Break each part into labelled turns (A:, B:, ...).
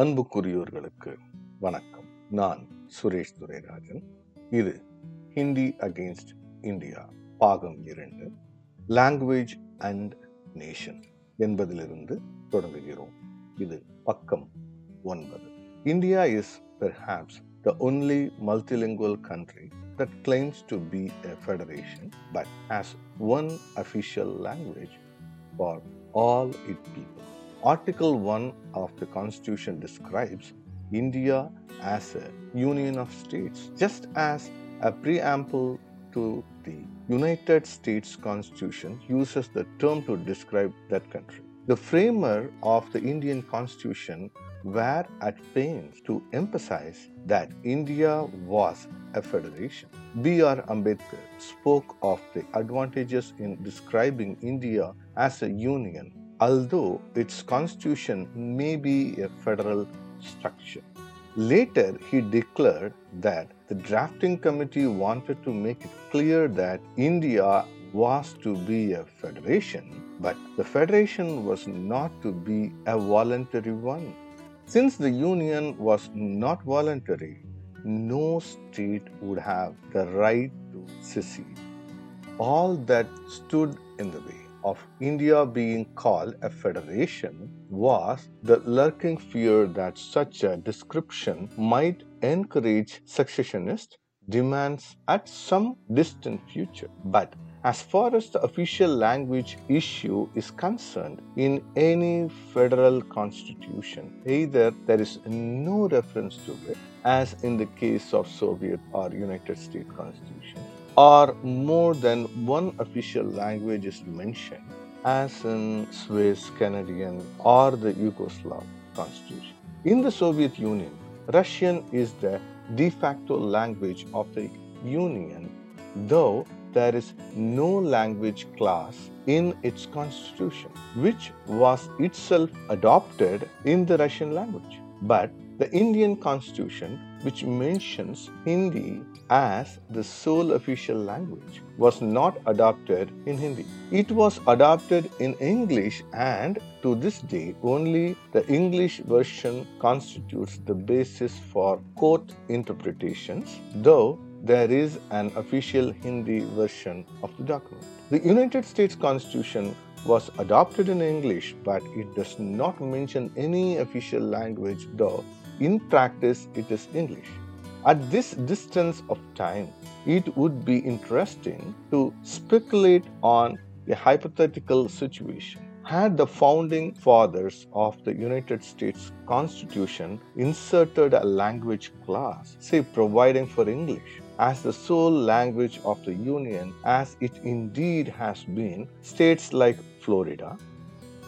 A: அன்புக்குரியோர்களுக்கு வணக்கம். நான் சுரேஷ் துரைராஜன். இது ஹிந்தி அகெயின்ஸ்ட் இந்தியா பாகம் இரண்டு லாங்குவேஜ் அண்ட் நேஷன் என்பதிலிருந்து தொடங்குகிறோம். இது பக்கம் ஒன்பது. India is perhaps the only multilingual country that claims to be a federation but has one official language for all its people. Article 1 of the Constitution describes India as a union of states, just as a preamble to the United States Constitution uses the term to describe that country. The framer of the Indian Constitution were at pains to emphasize that India was a federation. B.R. Ambedkar spoke of the advantages in describing India as a union, although its constitution may be a federal structure. Later, he declared that the drafting committee wanted to make it clear that India was to be a federation, but the federation was not to be a voluntary one. Since the union was not voluntary, no state would have the right to secede. All that stood in the way of India being called a federation was the lurking fear that such a description might encourage secessionist demands at some distant future. But as far as the official language issue is concerned, in any federal constitution, either there is no reference to it, as in the case of Soviet or United States constitution, or more than one official language is mentioned, as in Swiss, Canadian, or the Yugoslav constitution. In the Soviet Union, Russian is the de facto language of the Union, though there is no language class in its constitution, which was itself adopted in the Russian language. But the Indian constitution, which mentions Hindi as the sole official language, was not adopted in Hindi. It was adopted in English, and to this day, only the English version constitutes the basis for court interpretations, though there is an official Hindi version of the document. The United States Constitution was adopted in English, but it does not mention any official language, though in practice it is English. At this distance of time, it would be interesting to speculate on a hypothetical situation. Had the founding fathers of the United States Constitution inserted a language clause, say providing for English, as the sole language of the Union, as it indeed has been, states like Florida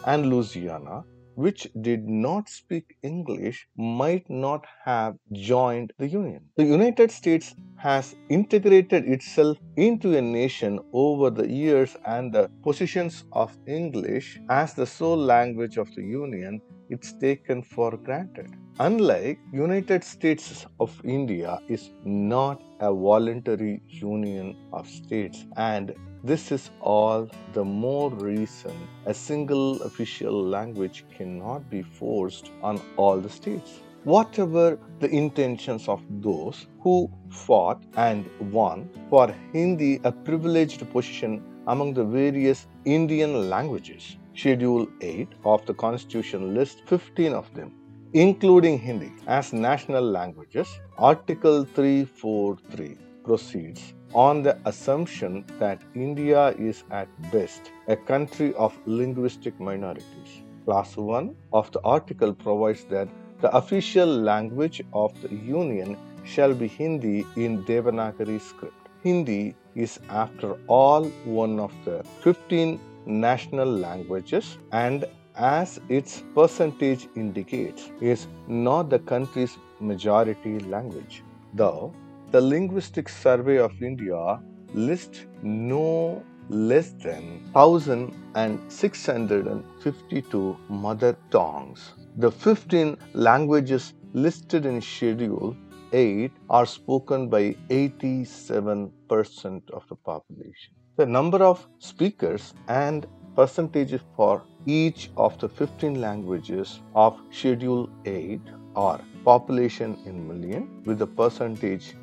A: and Louisiana, which did not speak English, might not have joined the Union. The United States has integrated itself into a nation over the years, and the positions of English as the sole language of the Union it's taken for granted. Unlike United States of India is not a voluntary union of states and this is all the more reason a single official language cannot be forced on all the states. Whatever the intentions of those who fought and won for Hindi a privileged position among the various Indian languages, Schedule 8 of the Constitution lists 15 of them, including Hindi as national languages. Article 343 proceeds on the assumption that India is at best a country of linguistic minorities. Clause 1 of the article provides that the official language of the Union shall be Hindi in Devanagari script. Hindi is, after all, one of the 15 national languages and as its percentage indicates is not the country's majority language though the linguistic survey of india lists no less than 1652 mother tongues. The 15 languages listed in schedule 8 are spoken by 87% of the population. The number of speakers and percentages for each of the 15 languages of Schedule 8 are population in million with the percentage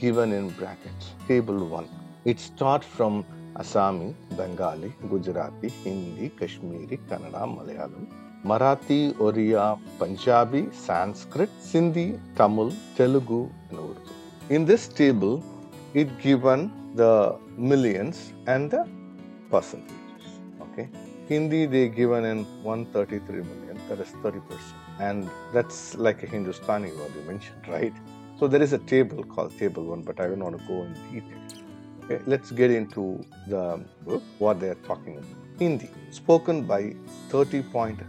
A: given in brackets. Table 1. It starts from Assami, Bengali, Gujarati, Hindi, Kashmiri, Kannada, Malayalam, Marathi, Oriya, Punjabi, Sanskrit, Sindhi, Tamil, Telugu, and Urdu. In this table, it given the millions and the percentages. Okay, Hindi they given in 133 million, that is 30 percent, and that's like a Hindustani what you mentioned, right? So there is a table called Table One, but I don't want to go in detail. Let's get into the book what they are talking about. Hindi, spoken by 30.3%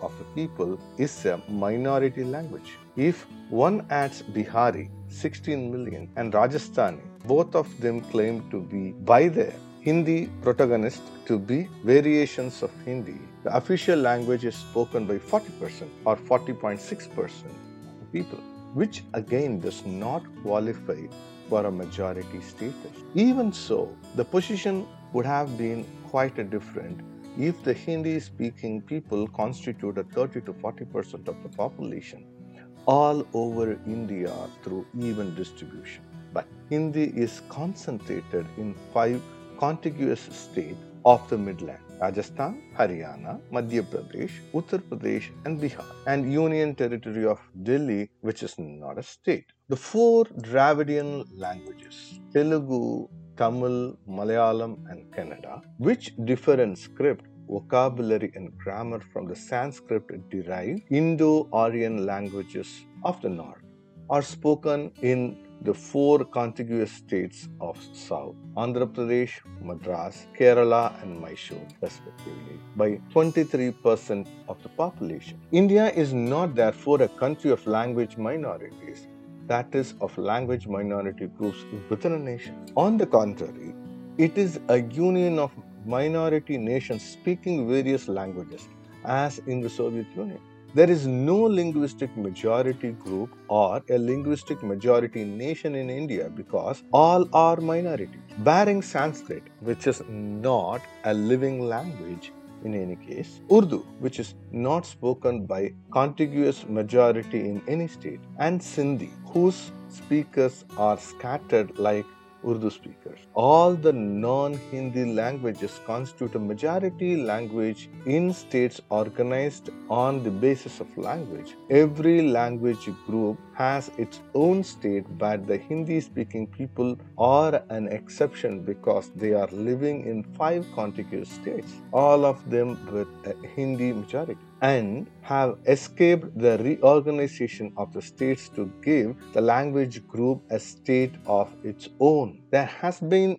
A: of the people, is a minority language. If one adds Bihari, 16 million, and Rajasthani, both of them claim to be by the Hindi protagonist to be variations of Hindi. The official language is spoken by 40% or 40.6% of the people, which again does not qualify for a majority status. Even so, the position would have been quite different if the Hindi speaking people constituted 30 to 40 percent of the population all over India through even distribution. But Hindi is concentrated in five contiguous states of the Midland Rajasthan, Haryana, Madhya Pradesh, Uttar Pradesh, and Bihar, and Union Territory of Delhi, which is not a state. The four Dravidian languages Telugu, Tamil, Malayalam, and Kannada, which differ in script, vocabulary, and grammar from the Sanskrit derived Indo Aryan languages of the north, are spoken in the four contiguous states of South Andhra Pradesh, Madras, Kerala, and Mysore, respectively, by 23% of the population. India is not therefore a country of language minorities, that is, of language minority groups within a nation. On the contrary, it is a union of minority nations speaking various languages, as in the Soviet Union. There is no linguistic majority group or a linguistic majority nation in India because all are minorities. Barring Sanskrit, which is not a living language in any case, Urdu, which is not spoken by contiguous majority in any state, and Sindhi, whose speakers are scattered like Urdu speakers. All the non Hindi languages constitute a majority language in states organized on the basis of language. Every language group has its own state, but the Hindi speaking people are an exception because they are living in five contiguous states, all of them with a Hindi majority and have escaped the reorganization of the states to give the language group a state of its own. There has been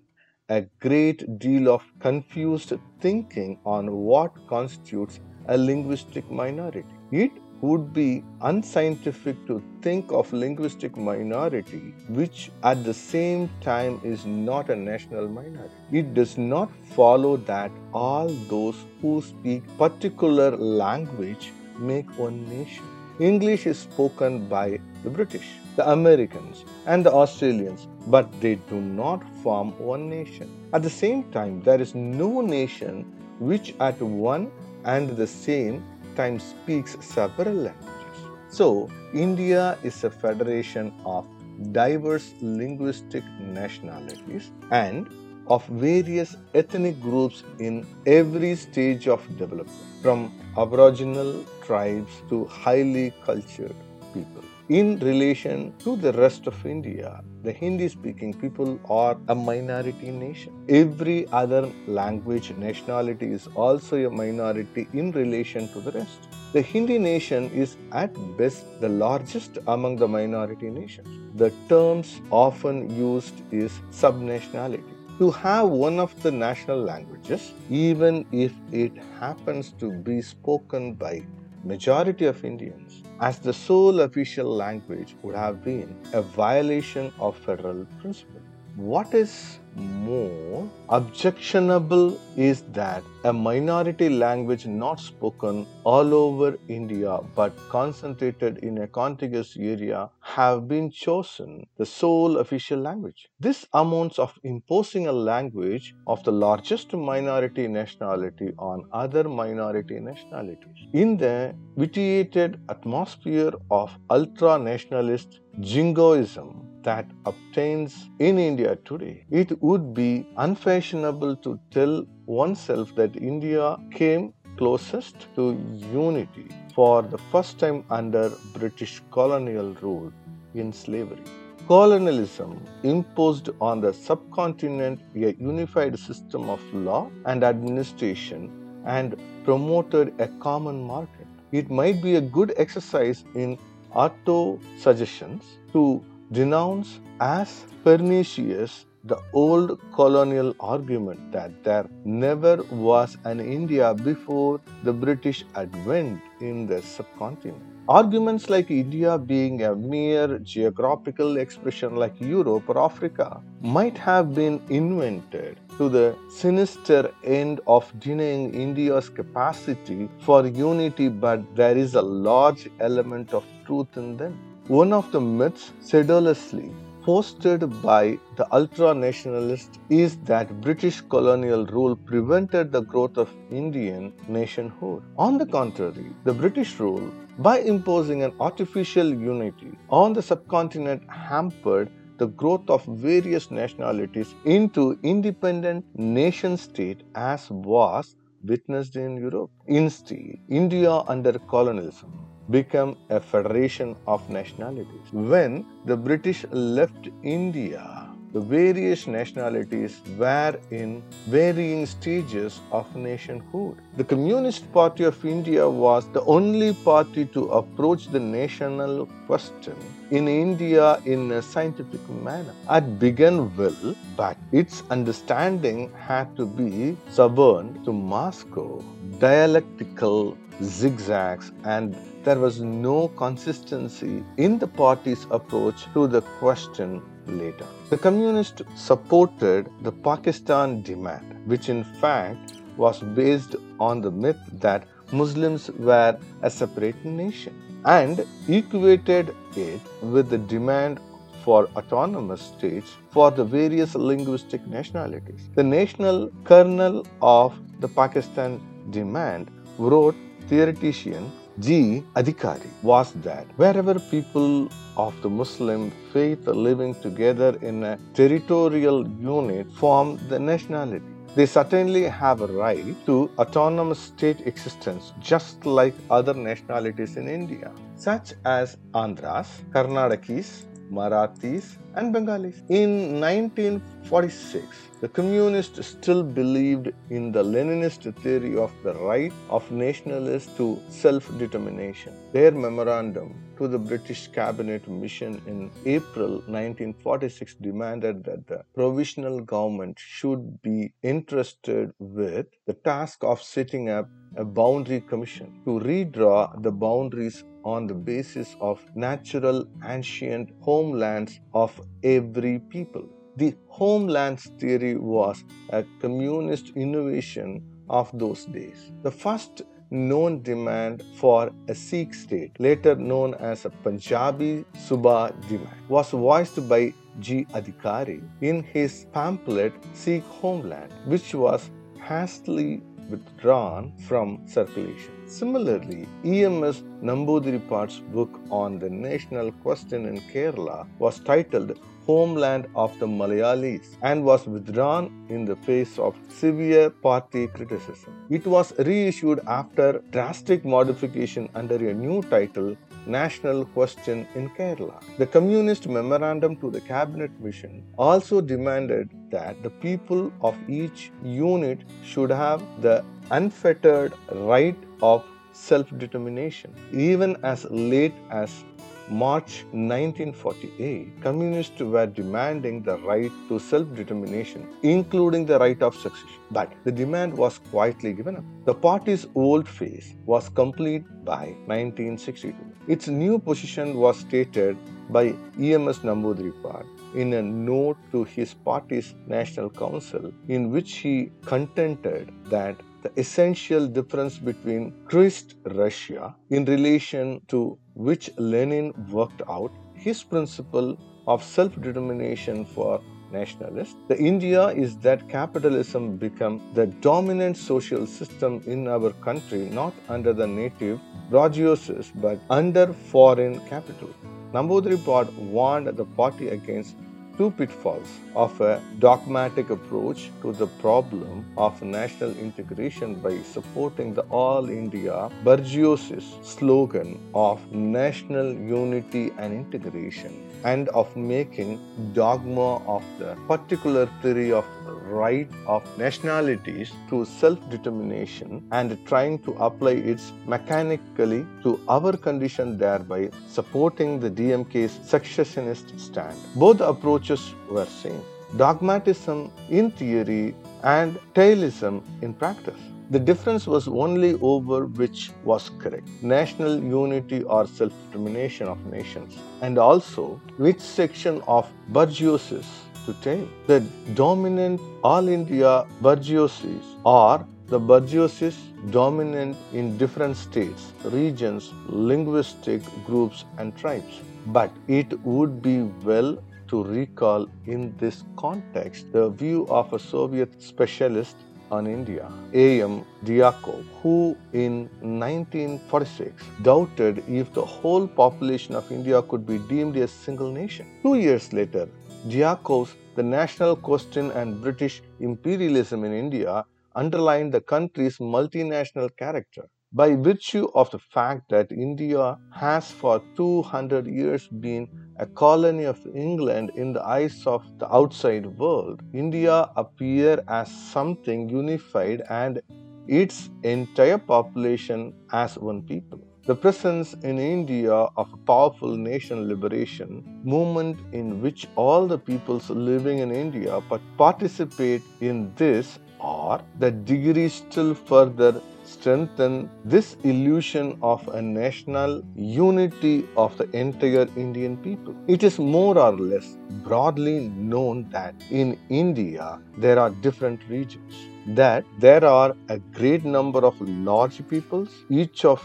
A: a great deal of confused thinking on what constitutes a linguistic minority. It would be unscientific to think of linguistic minority which at the same time is not a national minority. It does not follow that all those who speak particular language make one nation. English is spoken by the British, the Americans, and the Australians, but they do not form one nation. At the same time, there is no nation which at one and the same time speaks several languages. So, India is a federation of diverse linguistic nationalities and of various ethnic groups in every stage of development, from aboriginal tribes to highly cultured people. In relation to the rest of India, the Hindi speaking people are a minority nation. Every other language nationality is also a minority in relation to the rest. The Hindi nation is at best the largest among the minority nations. The terms often used is subnationality. To have one of the national languages, even if it happens to be spoken by majority of Indians as the sole official language would have been a violation of federal principle. What is more objectionable is that a minority language not spoken all over India but concentrated in a contiguous area have been chosen the sole official language. This amounts of imposing a language of the largest minority nationality on other minority nationalities. In the vitiated atmosphere of ultra nationalist jingoism, that obtains in India today, it would be unfashionable to tell oneself that India came closest to unity for the first time under British colonial rule in slavery. Colonialism imposed on the subcontinent a unified system of law and administration and promoted a common market. It might be a good exercise in auto suggestions to denounce as pernicious the old colonial argument that there never was an India before the British advent in the subcontinent. Arguments like India being a mere geographical expression like Europe or Africa might have been invented to the sinister end of denying India's capacity for unity, but there is a large element of truth in them. One of the myths sedulously posted by the ultra nationalists is that British colonial rule prevented the growth of Indian nationhood. On the contrary, the British rule, by imposing an artificial unity on the subcontinent, hampered the growth of various nationalities into independent nation state as was witnessed in Europe. Instead, India under colonialism become a federation of nationalities. When the British left India, the various nationalities were in varying stages of nationhood. The Communist Party of India was the only party to approach the national question in India in a scientific manner. It began well, but its understanding had to be suborned to Moscow dialectical zigzags and there was no consistency in the party's approach to the question later. The communists supported the Pakistan demand, which in fact was based on the myth that Muslims were a separate nation, and equated it with the demand for autonomous states for the various linguistic nationalities. The national kernel of the Pakistan demand, wrote theoretician G. Adhikari was that wherever people of the Muslim faith living together in a territorial unit form the nationality. They certainly have a right to autonomous state existence just like other nationalities in India, such as Andhras, Karnatakis, Marathis, and Bengalis. In 1946, the communists still believed in the Leninist theory of the right of nationalists to self determination. Their memorandum to the British cabinet mission in April 1946 demanded that the provisional government should be entrusted with the task of setting up a boundary commission to redraw the boundaries on the basis of natural ancient homelands of every people. The homelands theory was a communist innovation of those days. The first known demand for a Sikh state, later known as a Punjabi Suba demand, was voiced by G. Adhikari in his pamphlet Sikh Homeland, which was hastily withdrawn from circulation. Similarly, EMS Namboodiripad's book on the national question in Kerala was titled Homeland of the Malayalis and was withdrawn in the face of severe party criticism. It was reissued after drastic modification under a new title national question in Kerala. The communist memorandum to the cabinet mission also demanded that the people of each unit should have the unfettered right of self determination. Even as late as March 1948, communists were demanding the right to self-determination, including the right of succession. But the demand was quietly given up. The party's old phase was complete by 1962. Its new position was stated by E.M.S. Namboodiripad in a note to his party's National Council, in which he contended that the essential difference between Christ Russia in relation to which Lenin worked out his principle of self-determination for nationalists. The India is that capitalism become the dominant social system in our country, not under the native bourgeoisie, but under foreign capital. Namboodiripad warned the party against two pitfalls of a dogmatic approach to the problem of national integration by supporting the All India bourgeoisie slogan of national unity and integration and of making dogma of the particular theory of right of nationalities to self-determination and trying to apply it mechanically to our condition thereby supporting the DMK's secessionist stand. Both approaches were same. Dogmatism in theory and tailism in practice. The difference was only over which was correct national unity or self determination of nations, and also which section of bourgeoisie to take. The dominant all India bourgeoisie or the bourgeoisie dominant in different states, regions, linguistic groups, and tribes. But it would be well to recall in this context the view of a Soviet specialist on India, A.M. Dyakov, who in 1946 doubted if the whole population of India could be deemed a single nation. Two years later, Dyakov's The National Question and British Imperialism in India underlined the country's multinational character. By virtue of the fact that India has for 200 years been a colony of England in the eyes of the outside world, India appears as something unified and its entire population as one people. The presence in India of a powerful nation liberation movement in which all the peoples living in India but participate in this or the degree still further strengthen this illusion of a national unity of the entire Indian people. It is more or less broadly known that in India there are different regions, that there are a great number of large peoples, each of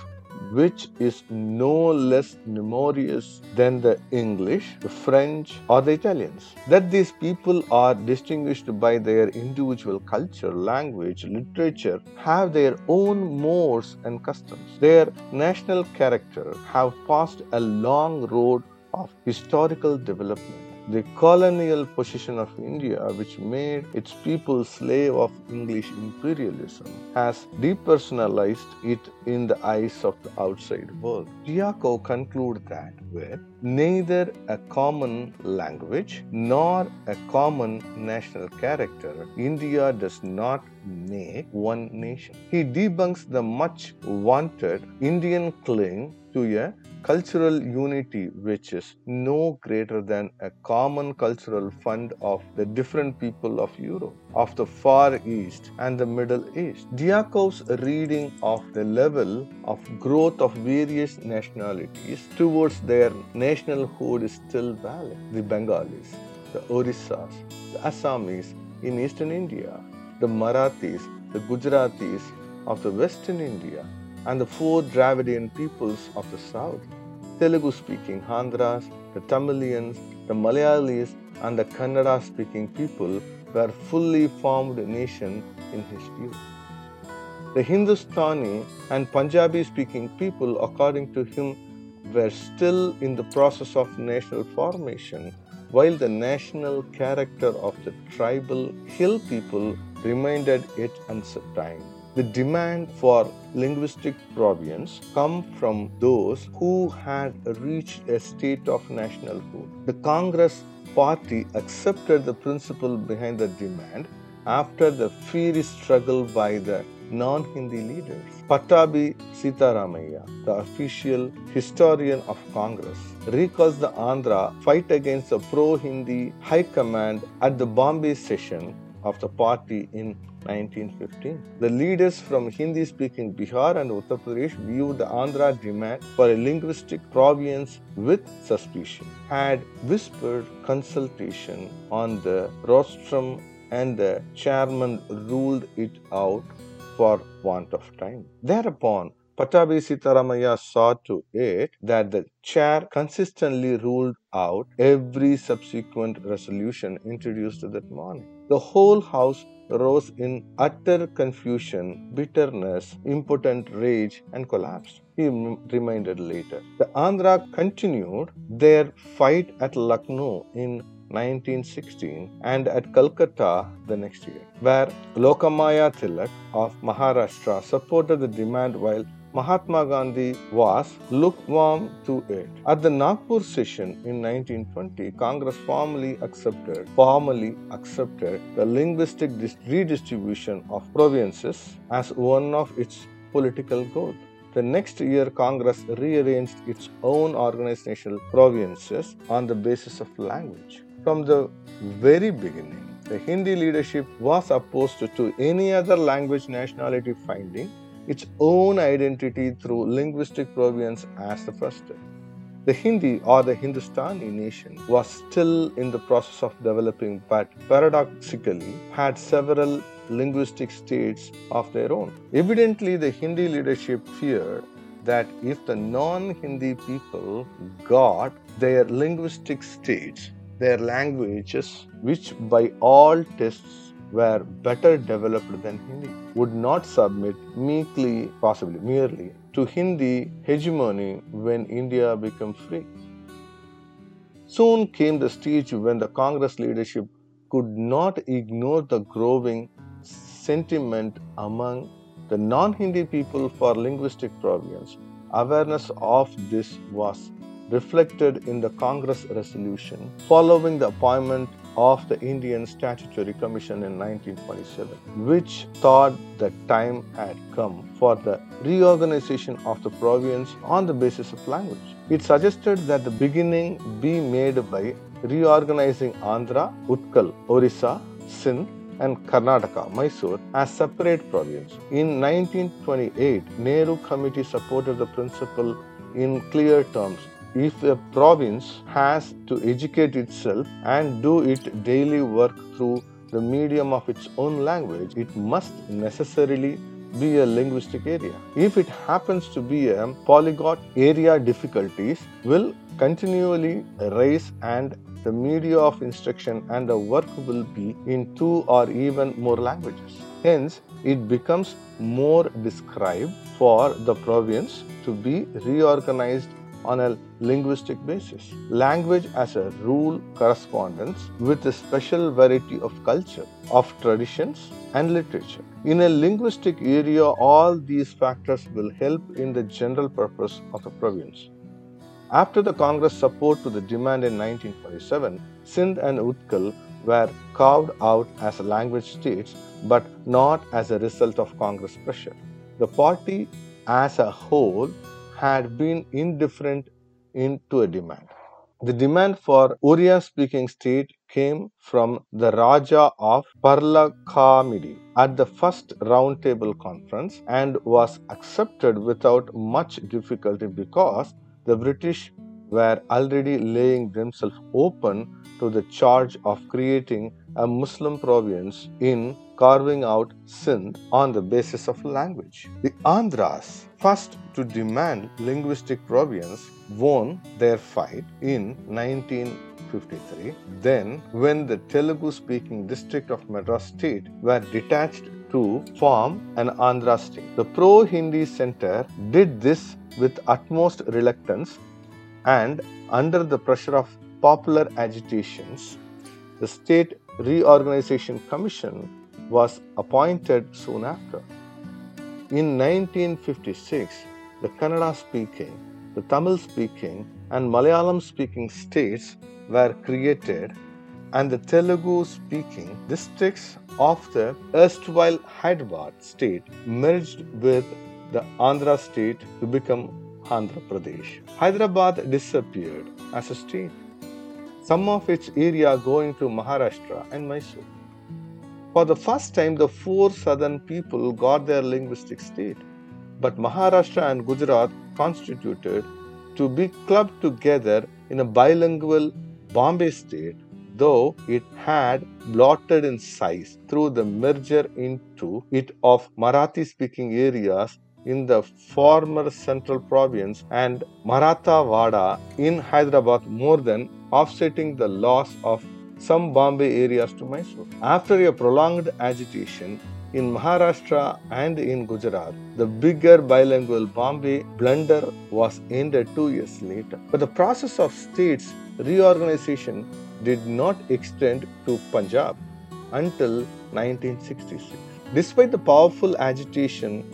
A: which is no less numerous than the English, the French, or the Italians. That these people are distinguished by their individual culture, language, literature, have their own mores and customs. Their national character have passed a long road of historical development the colonial position of India, which made its people slave of English imperialism, has depersonalized it in the eyes of the outside world. Dyakov concludes that with neither a common language nor a common national character, India does not make one nation. He debunks the much wanted Indian claim to a cultural unity which is no greater than a common cultural fund of the different people of Europe, of the Far East and the Middle East. Dyakov's reading of the level of growth of various nationalities towards their nationalhood is still valid. The Bengalis, the Orissas, the Assamese in eastern India, the Marathis, the Gujaratis of the western India, and the four Dravidian peoples of the south Telugu speaking Andhras, the Tamilians, the Malayalis, and the Kannada speaking people were fully formed nation in his view. The Hindustani and Punjabi speaking people, according to him, were still in the process of national formation, while the national character of the tribal hill people remained yet uncertain. The demand for linguistic province come from those who had reached a state of nationalhood. The Congress party accepted the principle behind the demand after the fierce struggle by the non Hindi leaders. Pattabi Sitaramaiah, the official historian of Congress, recalls the Andhra fight against the pro Hindi High Command at the Bombay session of the party in 1915. The leaders from Hindi speaking Bihar and Uttar Pradesh viewed the Andhra demand for a linguistic province with suspicion, had whispered consultation on the rostrum, and the chairman ruled it out for want of time. Thereupon, Pattabi Sitaramaiah saw to it that the chair consistently ruled out every subsequent resolution introduced that morning. The whole house rose in utter confusion, bitterness, impotent rage, and collapse, He reminded later. The Andhra continued their fight at Lucknow in 1916 and at Calcutta the next year, where Lokamanya Tilak of Maharashtra supported the demand while Mahatma Gandhi was lukewarm to it. At the Nagpur session in 1920, Congress formally accepted formally accepted the linguistic redistribution of provinces as one of its political goals. The next year, Congress rearranged its own organizational provinces on the basis of language. From the very beginning, the Hindi leadership was opposed to any other language nationality finding its own identity through linguistic provenance as the first step. The Hindi or the Hindustani nation was still in the process of developing, but paradoxically had several linguistic states of their own. Evidently, the Hindi leadership feared that if the non Hindi people got their linguistic states, their languages, which by all tests were better developed than Hindi, would not submit meekly, possibly merely, to Hindi hegemony when India became free. Soon came the stage when the Congress leadership could not ignore the growing sentiment among the non Hindi people for linguistic province. Awareness of this was reflected in the Congress resolution following the appointment of the Indian Statutory Commission in 1927, which thought that time had come for the reorganization of the province on the basis of language. It suggested that the beginning be made by reorganizing Andhra, Utkal, Orissa, Sindh, and Karnataka, Mysore, as separate provinces. In 1928, Nehru Committee supported the principle in clear terms if a province has to educate itself and do its daily work through the medium of its own language, it must necessarily be a linguistic area. If it happens to be a polyglot area, difficulties will continually rise and the media of instruction and the work will be in two or even more languages. Hence, it becomes more described for the province to be reorganized on a linguistic basis. Language as a rule corresponds with a special variety of culture, of traditions, and literature. In a linguistic area, all these factors will help in the general purpose of a province. After the Congress support to the demand in 1947, Sindh and Utkal were carved out as language states but not as a result of Congress pressure. The party as a whole had been indifferent into a demand. The demand for Oriya speaking state came from the Raja of Parla Parlakimedi at the first roundtable conference and was accepted without much difficulty because the British were already laying themselves open to the charge of creating a Muslim province in carving out Sindh on the basis of language. The Andhras, first to demand linguistic province, won their fight in 1953. Then, when the Telugu speaking district of Madras state were detached to form an Andhra state, the pro Hindi center did this with utmost reluctance and under the pressure of popular agitations. The State Reorganization Commission was appointed soon after. In 1956, the Kannada speaking, the Tamil speaking, and Malayalam speaking states were created and the Telugu speaking districts of the erstwhile Hyderabad state merged with the Andhra state to become Andhra Pradesh. Hyderabad disappeared as a state, some of its area going to Maharashtra and Mysore. For the first time, the four southern people got their linguistic state, but Maharashtra and Gujarat constituted to be clubbed together in a bilingual Bombay state, though it had blotted in size through the merger into it of Marathi speaking areas in the former central province and Maratha Marathawada in Hyderabad more than offsetting the loss of some Bombay areas to Mysore. After a prolonged agitation, in Maharashtra and in Gujarat, the bigger bilingual Bombay blunder was ended two years later. But the process of states reorganization did not extend to Punjab until 1966. Despite the powerful agitation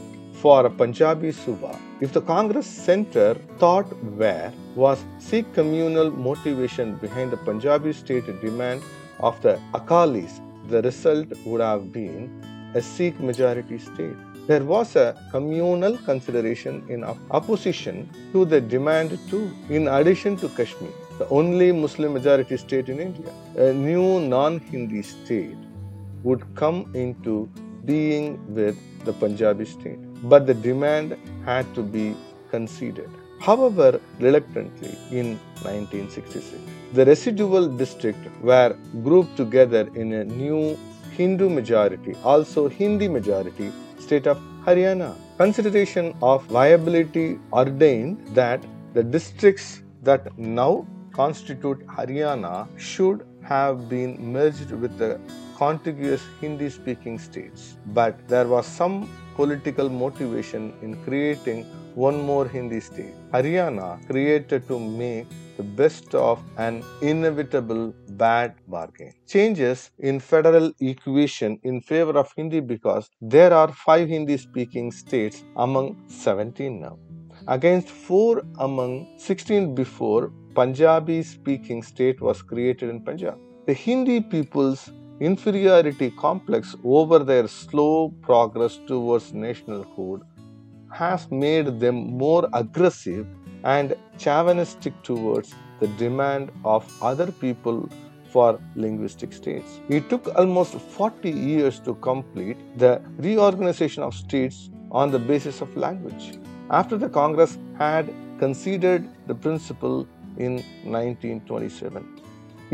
A: for a Punjabi Suba, if the Congress center thought where was Sikh communal motivation behind the Punjabi state demand of the Akalis, the result would have been a Sikh majority state. There was a communal consideration in opposition to the demand too. In addition to Kashmir, the only Muslim majority state in India, a new non Hindi state would come into being with the Punjabi state. But the demand had to be conceded. However, reluctantly in 1966, the residual districts were grouped together in a new Hindu majority, also Hindi majority state of Haryana. Consideration of viability ordained that the districts that now constitute Haryana should have been merged with the contiguous Hindi speaking states. But there was some political motivation in creating one more Hindi state. Haryana created to make the best of an inevitable bad bargain. Changes in federal equation in favor of Hindi because there are five Hindi speaking states among 17 now. Against four among 16 before, Punjabi speaking state was created in Punjab. The Hindi people's inferiority complex over their slow progress towards nationalhood has made them more aggressive and chauvinistic towards the demand of other people for linguistic states. It took almost 40 years to complete the reorganization of states on the basis of language. After the Congress had considered the principle in 1927.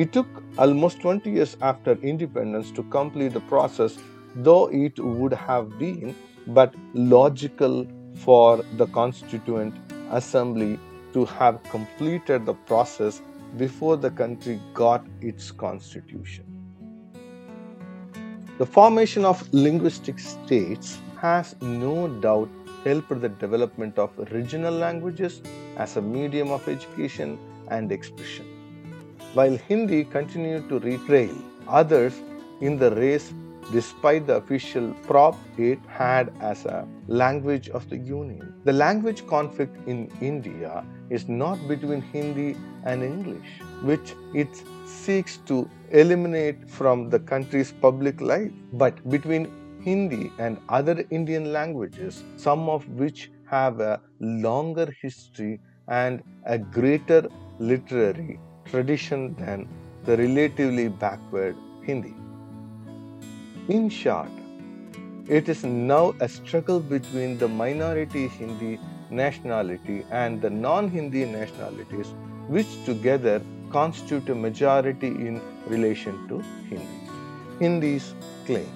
A: It took almost 20 years after independence to complete the process, though it would have been but logical for the Constituent Assembly to have completed the process before the country got its constitution. The formation of linguistic states has no doubt helped the development of regional languages as a medium of education and expression. While Hindi continued to retrail others in the race despite the official prop it had as a language of the Union. The language conflict in India is not between Hindi and English, which it seeks to eliminate from the country's public life, but between Hindi and other Indian languages, some of which have a longer history and a greater literary tradition than the relatively backward Hindi. In short, it is now a struggle between the minority Hindi nationality and the non Hindi nationalities, which together constitute a majority in relation to Hindi. Hindi's claim.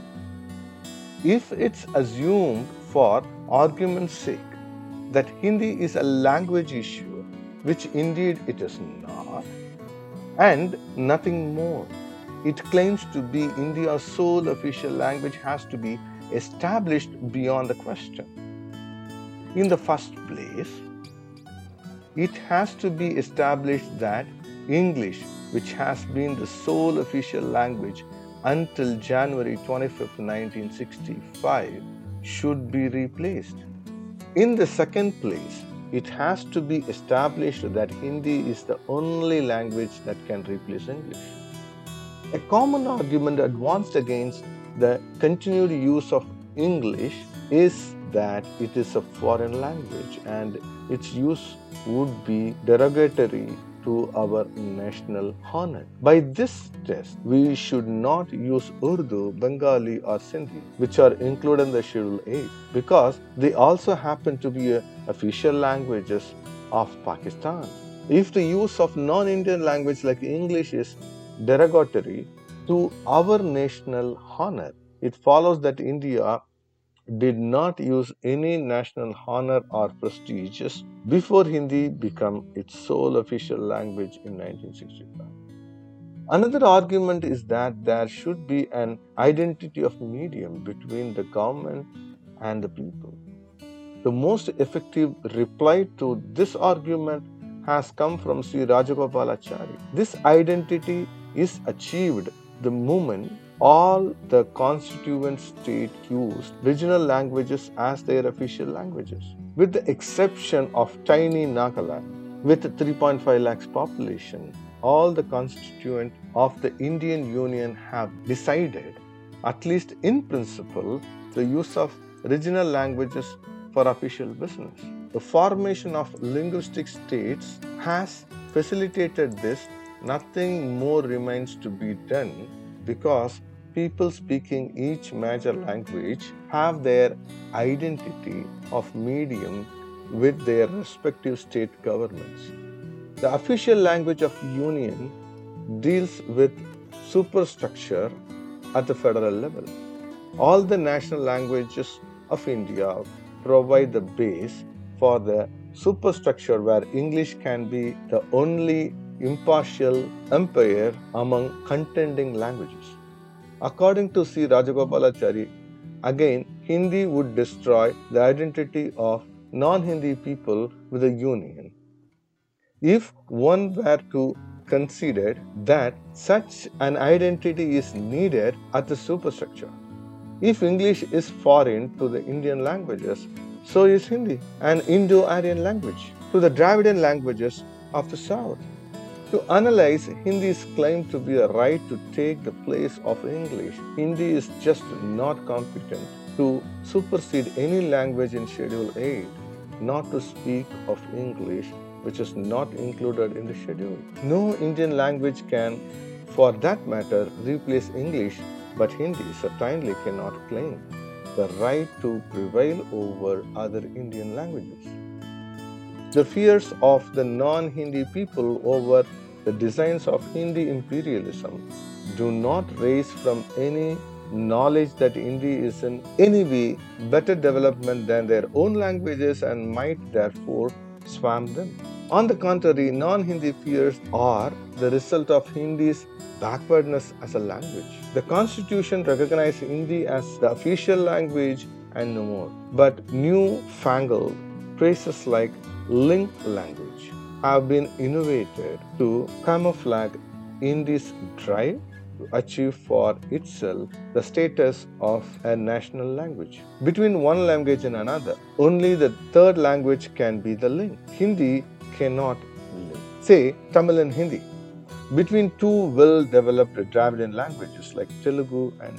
A: If it's assumed for argument's sake that Hindi is a language issue, which indeed it is not, and nothing more, it claims to be India's sole official language has to be established beyond the question. In the first place, it has to be established that English, which has been the sole official language until January 25, 1965, should be replaced. In the second place, it has to be established that Hindi is the only language that can replace English. A common argument advanced against the continued use of English is that it is a foreign language and its use would be derogatory to our national honor. By this test, we should not use Urdu, Bengali, or Sindhi, which are included in the Schedule 8, because they also happen to be official languages of Pakistan. If the use of non Indian language like English is derogatory to our national honor, it follows that India did not use any national honor or prestige before Hindi became its sole official language in 1965. Another argument is that there should be an identity of medium between the government and the people. The most effective reply to this argument has come from Sri Rajagopalachari. This identity is achieved the moment all the constituent states used regional languages as their official languages, with the exception of tiny Nagaland, with 3.5 lakhs population. All the constituent of the Indian Union have decided, at least in principle, the use of regional languages for official business. The formation of linguistic states has facilitated this. Nothing more remains to be done because people speaking each major language have their identity of medium with their respective state governments. The official language of union deals with superstructure at the federal level. All the national languages of India provide the base for the superstructure where English can be the only impartial umpire among contending languages. According to C. Rajagopalachari, again, Hindi would destroy the identity of non Hindi people with the Union. If one were to consider that such an identity is needed at the superstructure. If English is foreign to the Indian languages, so is Hindi, an Indo Aryan language, to the Dravidian languages of the South. To analyze Hindi's claim to be a right to take the place of English, Hindi is just not competent to supersede any language in Schedule 8, not to speak of English, which is not included in the schedule. No Indian language can, for that matter, replace English, but Hindi certainly cannot claim the right to prevail over other Indian languages. The fears of the non Hindi people over the designs of Hindi imperialism do not raise from any knowledge that Hindi is in any way better development than their own languages and might therefore swamp them. On the contrary, non Hindi fears are the result of Hindi's backwardness as a language. The constitution recognized Hindi as the official language and no more. But new fangled phrases like link language have been innovated to camouflage India's drive to achieve for itself the status of a national language. Between one language and another, only the third language can be the link. Hindi cannot link. Say Tamil and Hindi. Between two well developed Dravidian languages like Telugu and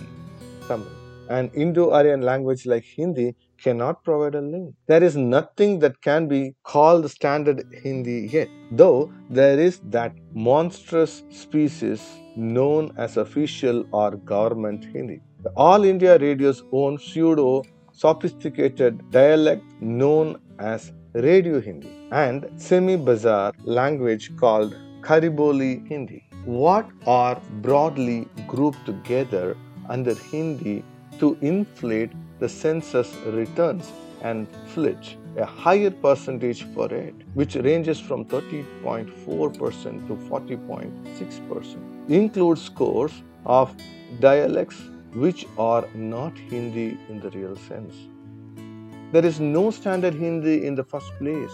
A: Tamil, an Indo Aryan language like Hindi cannot provide a link. There is nothing that can be called standard Hindi yet, though there is that monstrous species known as official or government Hindi. The All India Radio's own pseudo sophisticated dialect known as Radio Hindi and semi bizarre language called Khariboli Hindi. What are broadly grouped together under Hindi to inflate the census returns and flitch a higher percentage for it, which ranges from 30.4% to 40.6%. Includes scores of dialects which are not Hindi in the real sense. There is no standard Hindi in the first place.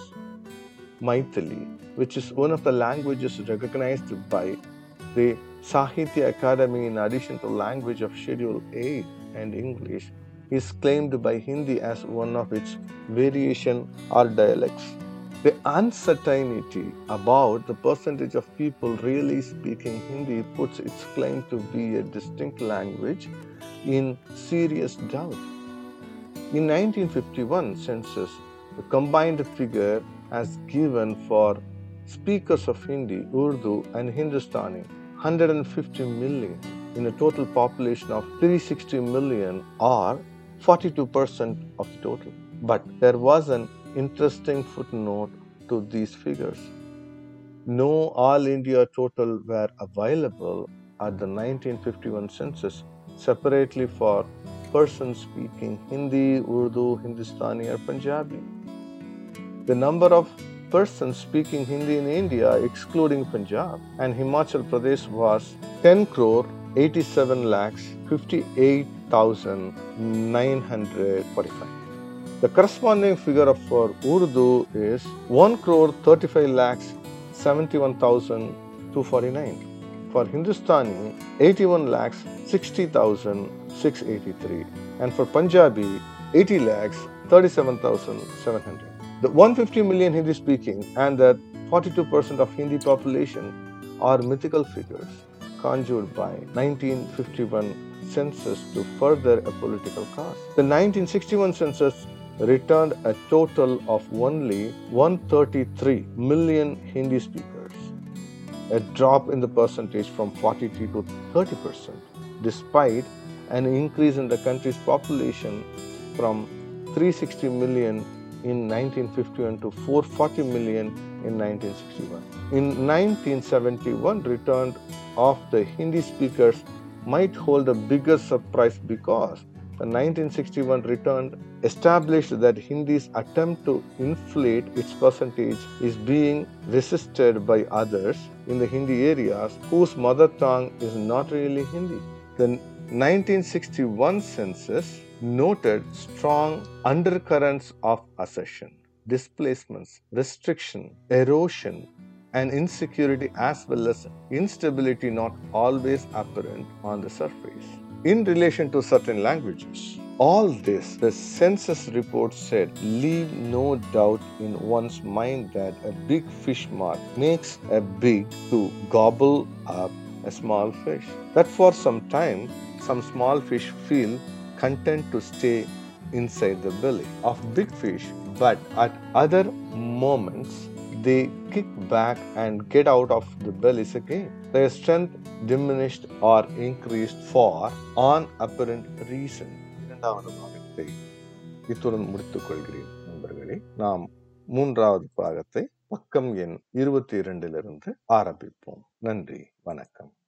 A: Maithili, which is one of the languages recognized by the Sahitya Akademi in addition to language of Schedule A and English, is claimed by Hindi as one of its variation or dialects. The uncertainty about the percentage of people really speaking Hindi puts its claim to be a distinct language in serious doubt. In 1951 census, the combined figure as given for speakers of Hindi, Urdu and Hindustani 150 million in a total population of 360 million or 42% of the total. But there was an interesting footnote to these figures. No All India total were available at the 1951 census separately for persons speaking Hindi, Urdu, Hindustani, or Punjabi. The number of persons speaking Hindi in India, excluding Punjab and Himachal Pradesh, was 10 crore 87 lakhs 58,945. The corresponding figure for Urdu is 1 crore 35 lakhs 71,249. For Hindustani, 81 lakhs 60,683. And for Punjabi, 80 lakhs 37,700. The 150 million Hindi speaking and the 42% of Hindi population are mythical figures conjured by 1951 census to further a political cause. The 1961 census returned a total of only 133 million Hindi speakers, a drop in the percentage from 43 to 30 percent, despite an increase in the country's population from 360 million in 1951 to 440 million in 1961. In 1971, return of the Hindi speakers might hold a bigger surprise because the 1961 return established that Hindi's attempt to inflate its percentage is being resisted by others in the Hindi areas whose mother tongue is not really Hindi. The 1961 census noted strong undercurrents of assertion, displacements, restriction, erosion, and insecurity as well as instability not always apparent on the surface. In relation to certain languages, all this, the census report said, leave no doubt in one's mind that a big fish mark makes a big to gobble up a small fish. That for some time, some small fish feel content to stay inside the belly of big fish, but at other moments, they kick back and get out of the bellies again. Their strength diminished or increased for unapparent reason. இரண்டாவது பாகத்தை இத்துடன் முடித்துக் கொள்கிறேன் நண்பர்களே நாம் மூன்றாவது பாகத்தை பக்கம் எண் இருபத்தி இரண்டிலிருந்து ஆரம்பிப்போம் நன்றி வணக்கம்